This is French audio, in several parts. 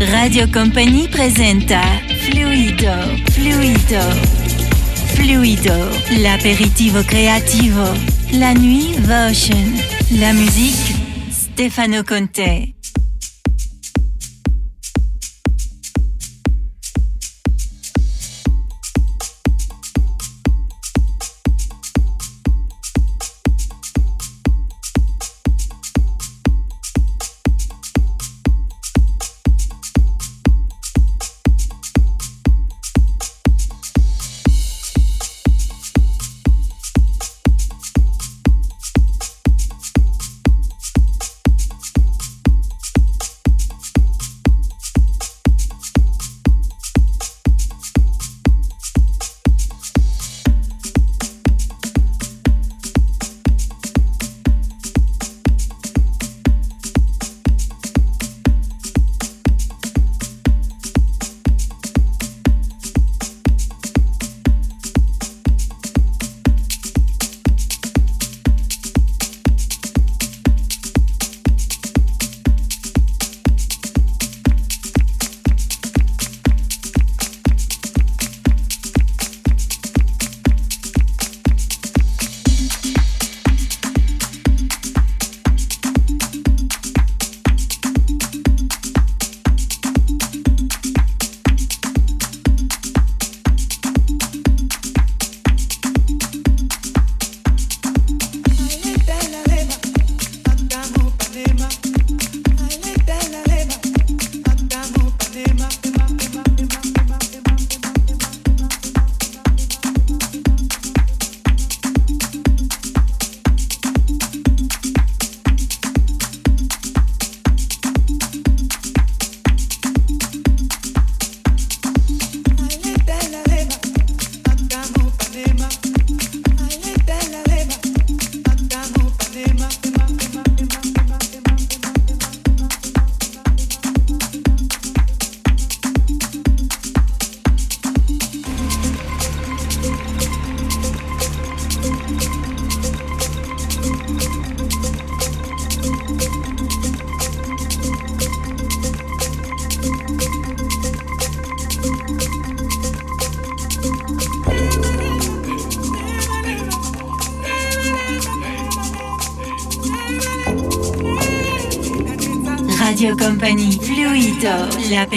Radio Company presenta Fluido, Fluido, Fluido, l'aperitivo creativo, la nuit Votion, la musique Stefano Conte.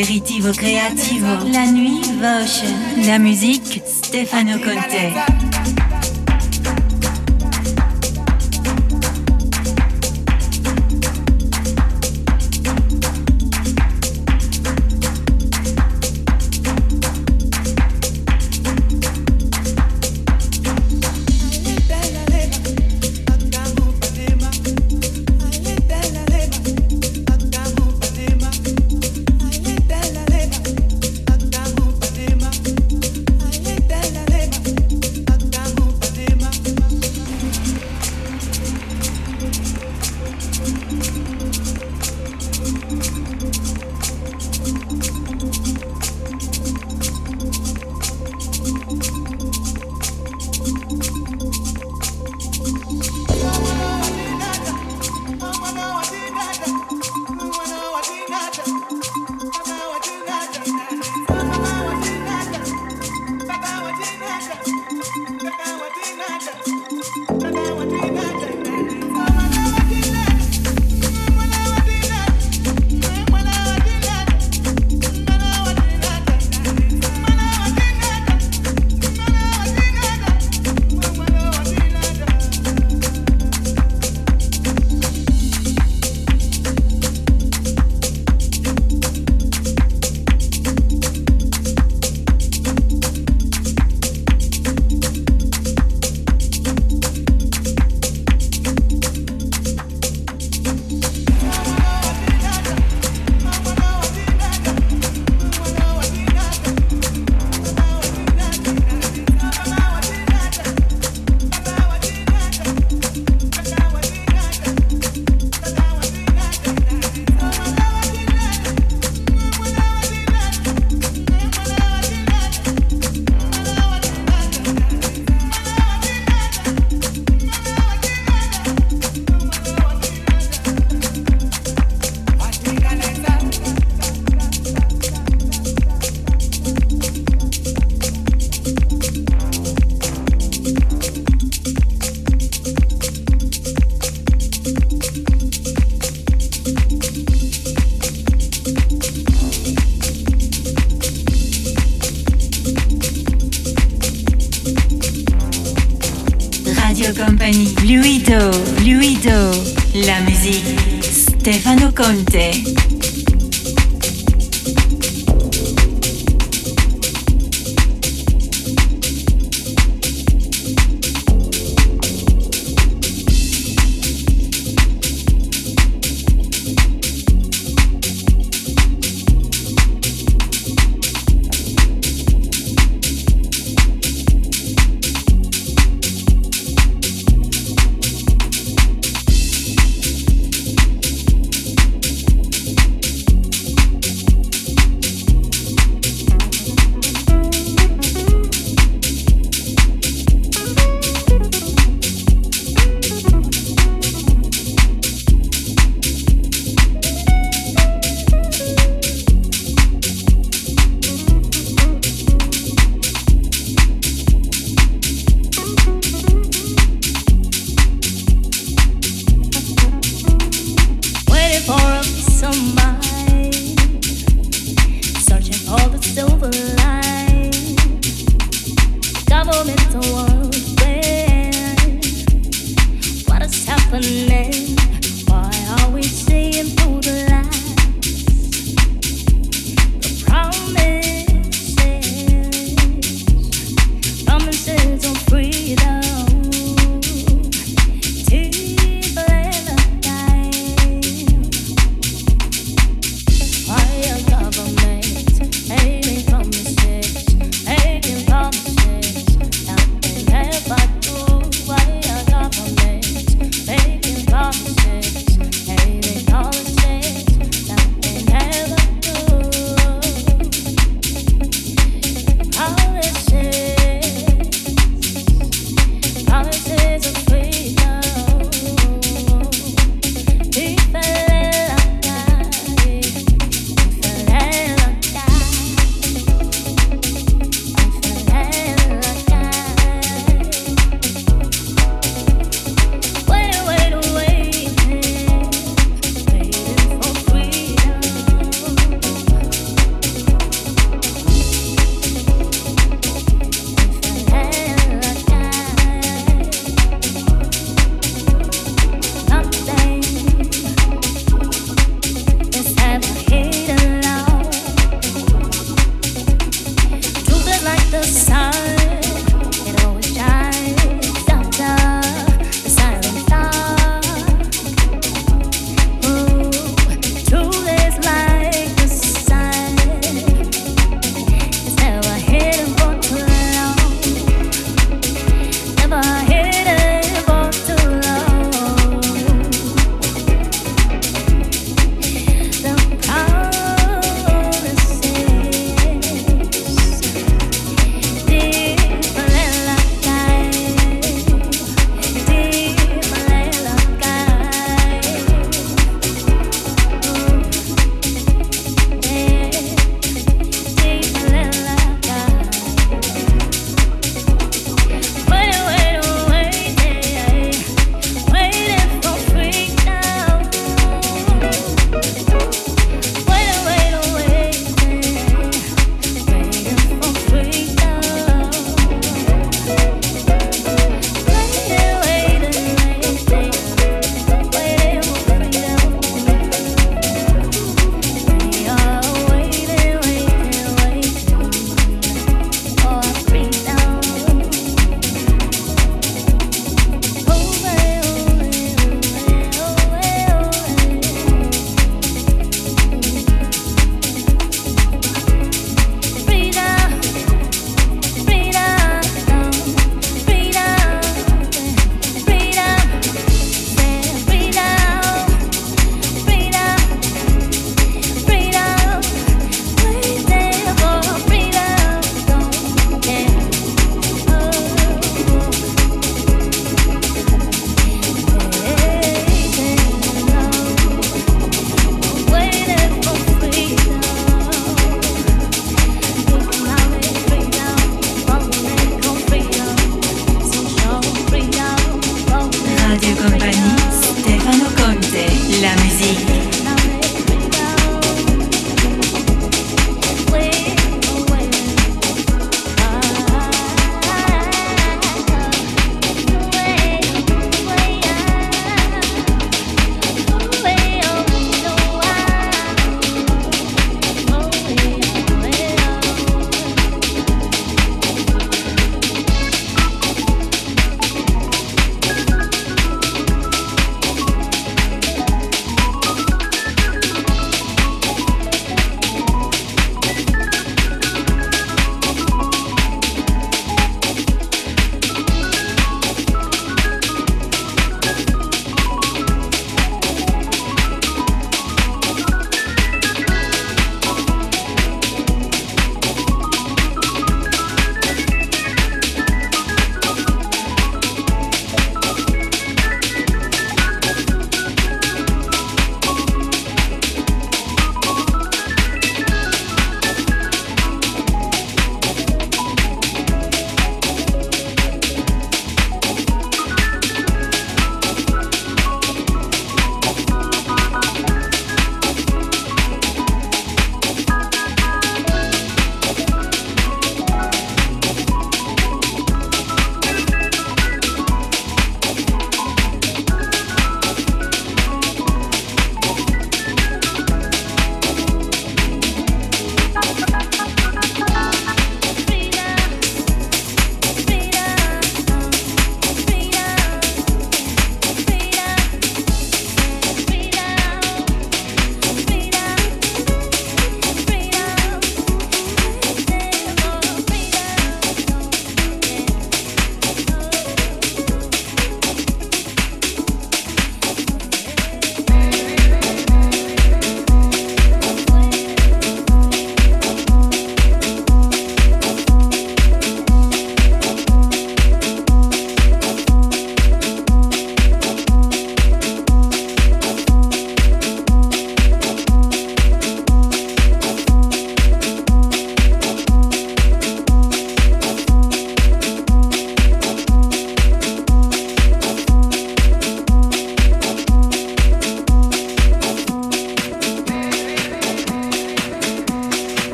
L'aperitivo creativo, la nuit Votion, la musique Stefano Conte. day.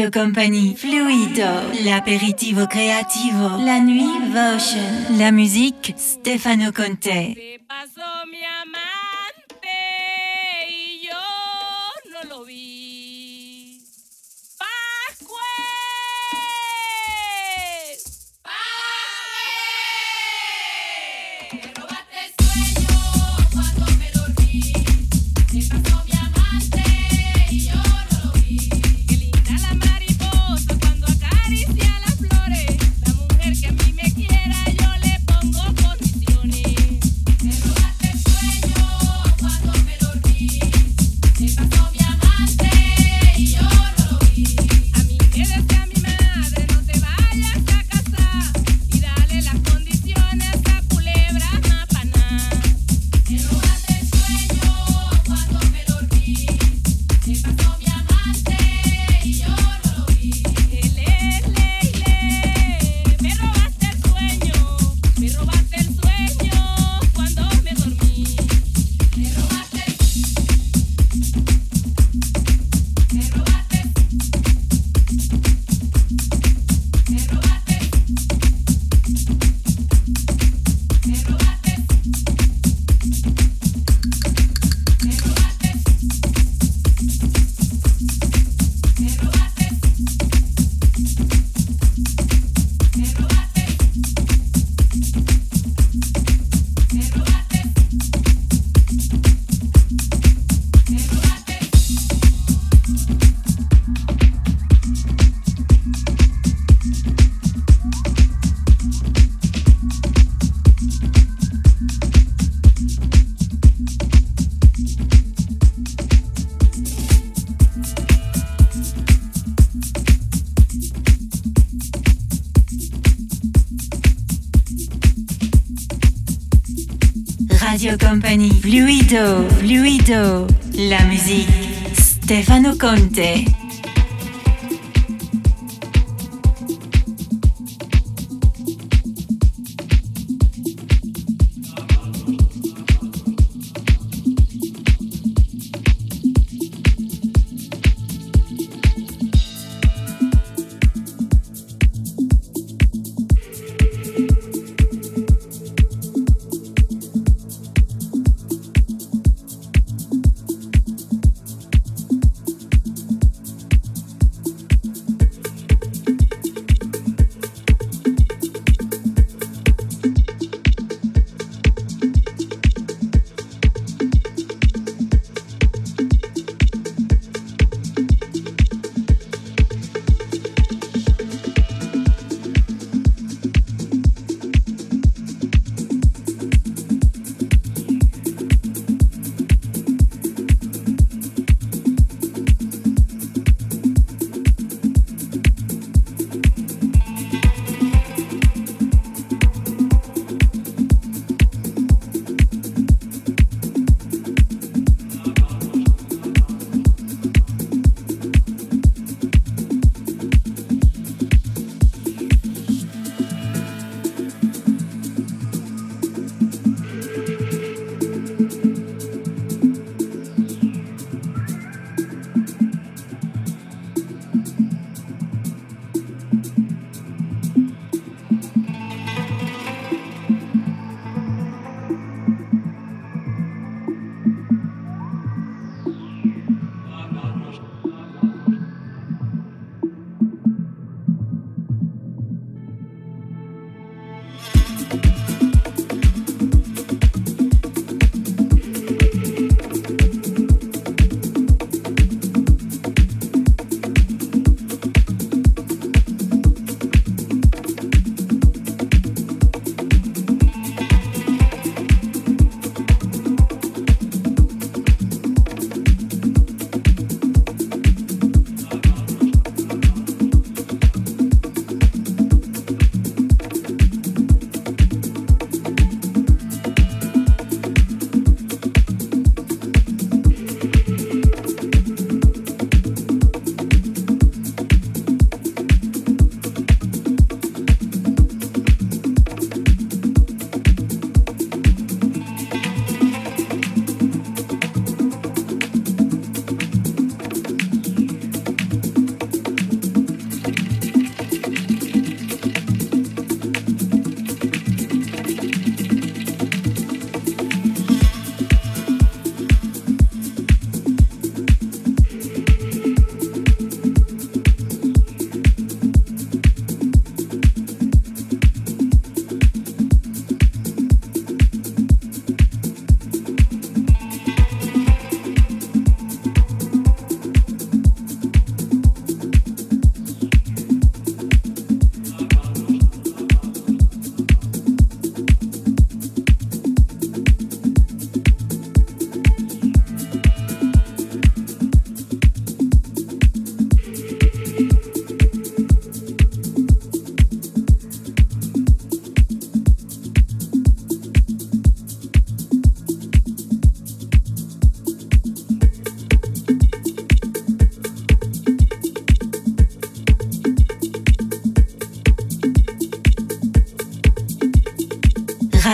Radio Company, Fluido, l'aperitivo creativo, la nuit Votion, la musique Stefano Conte. Fluido, fluido, la musique Stefano Conte.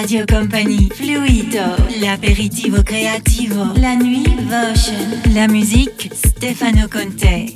Radio Company, Fluido, l'aperitivo creativo, la nuit Votion, la musique Stefano Conte.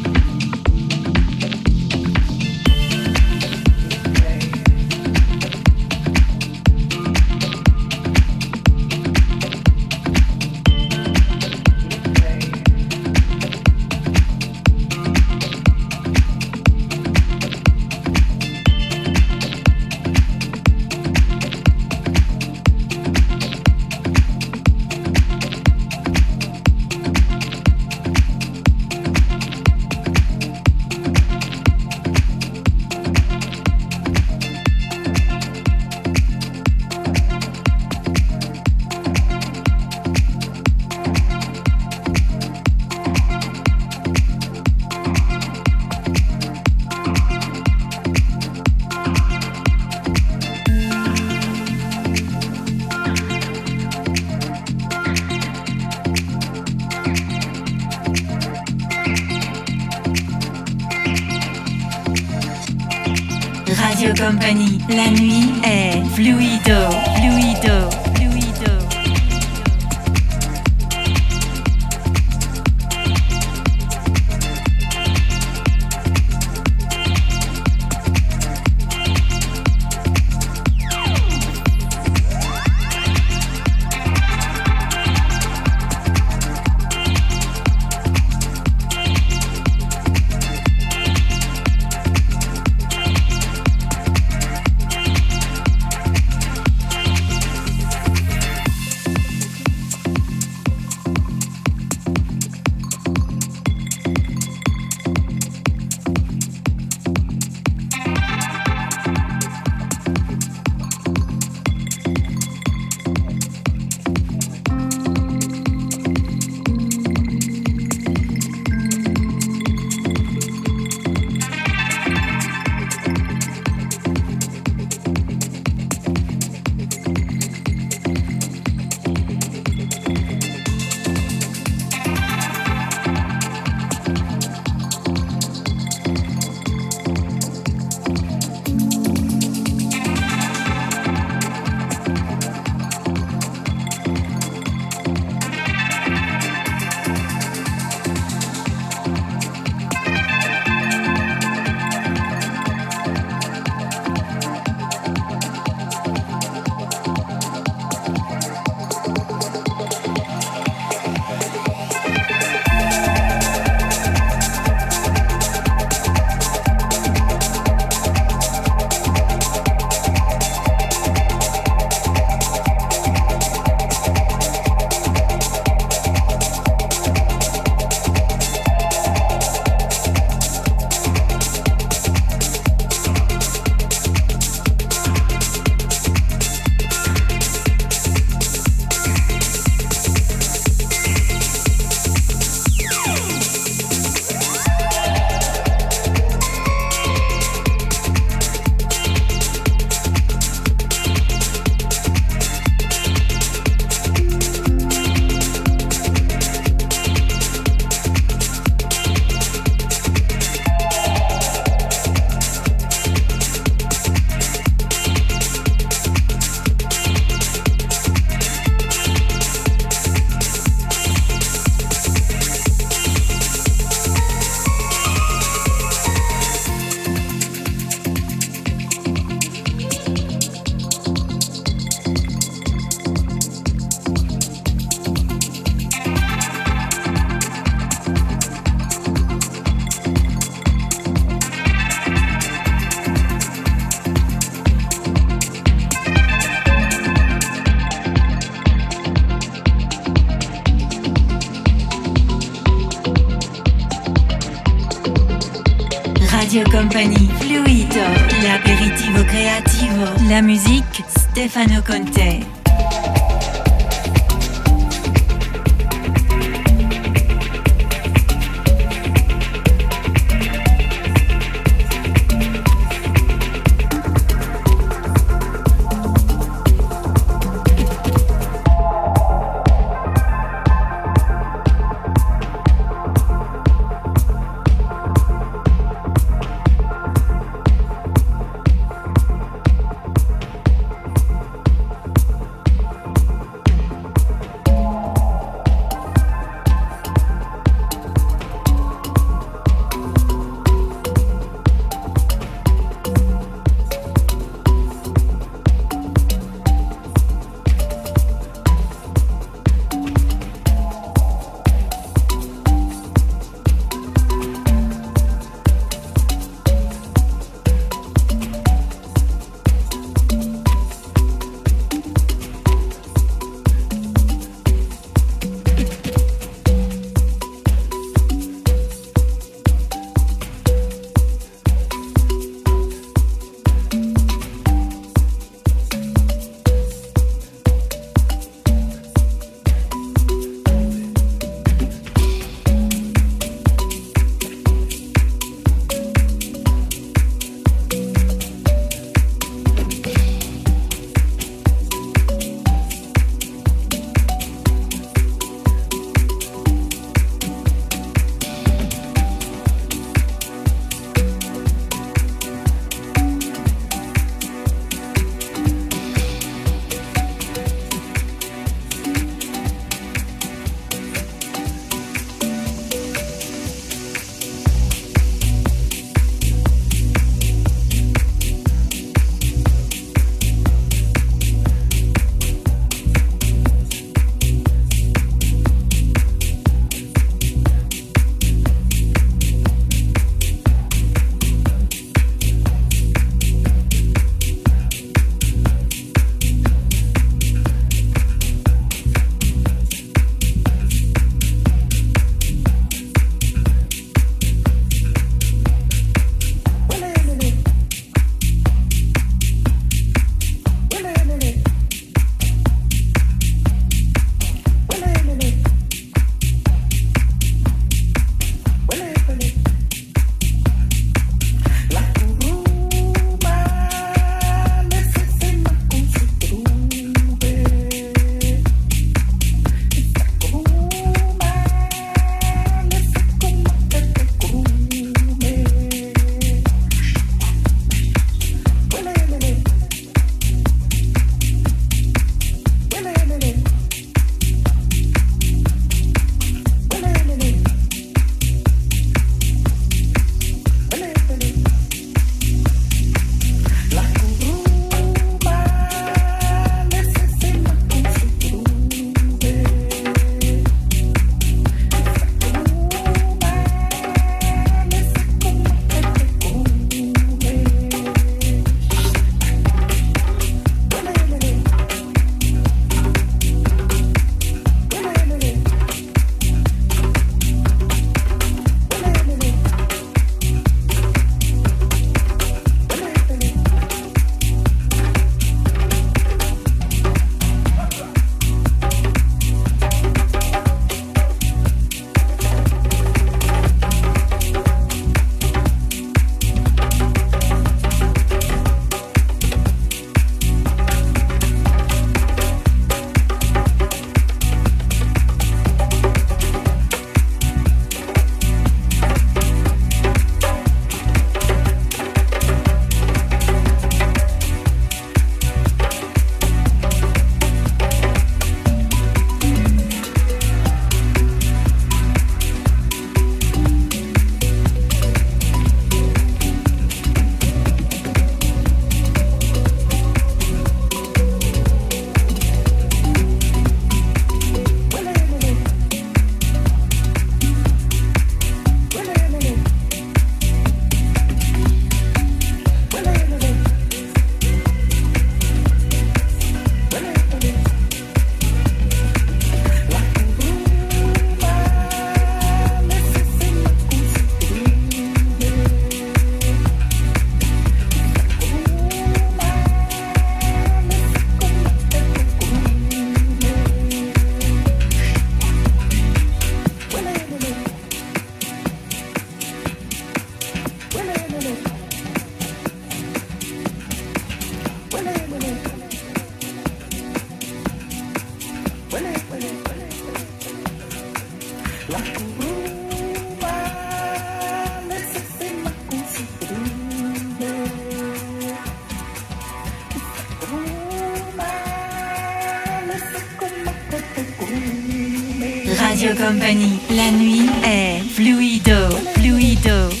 La nuit est fluido, fluido.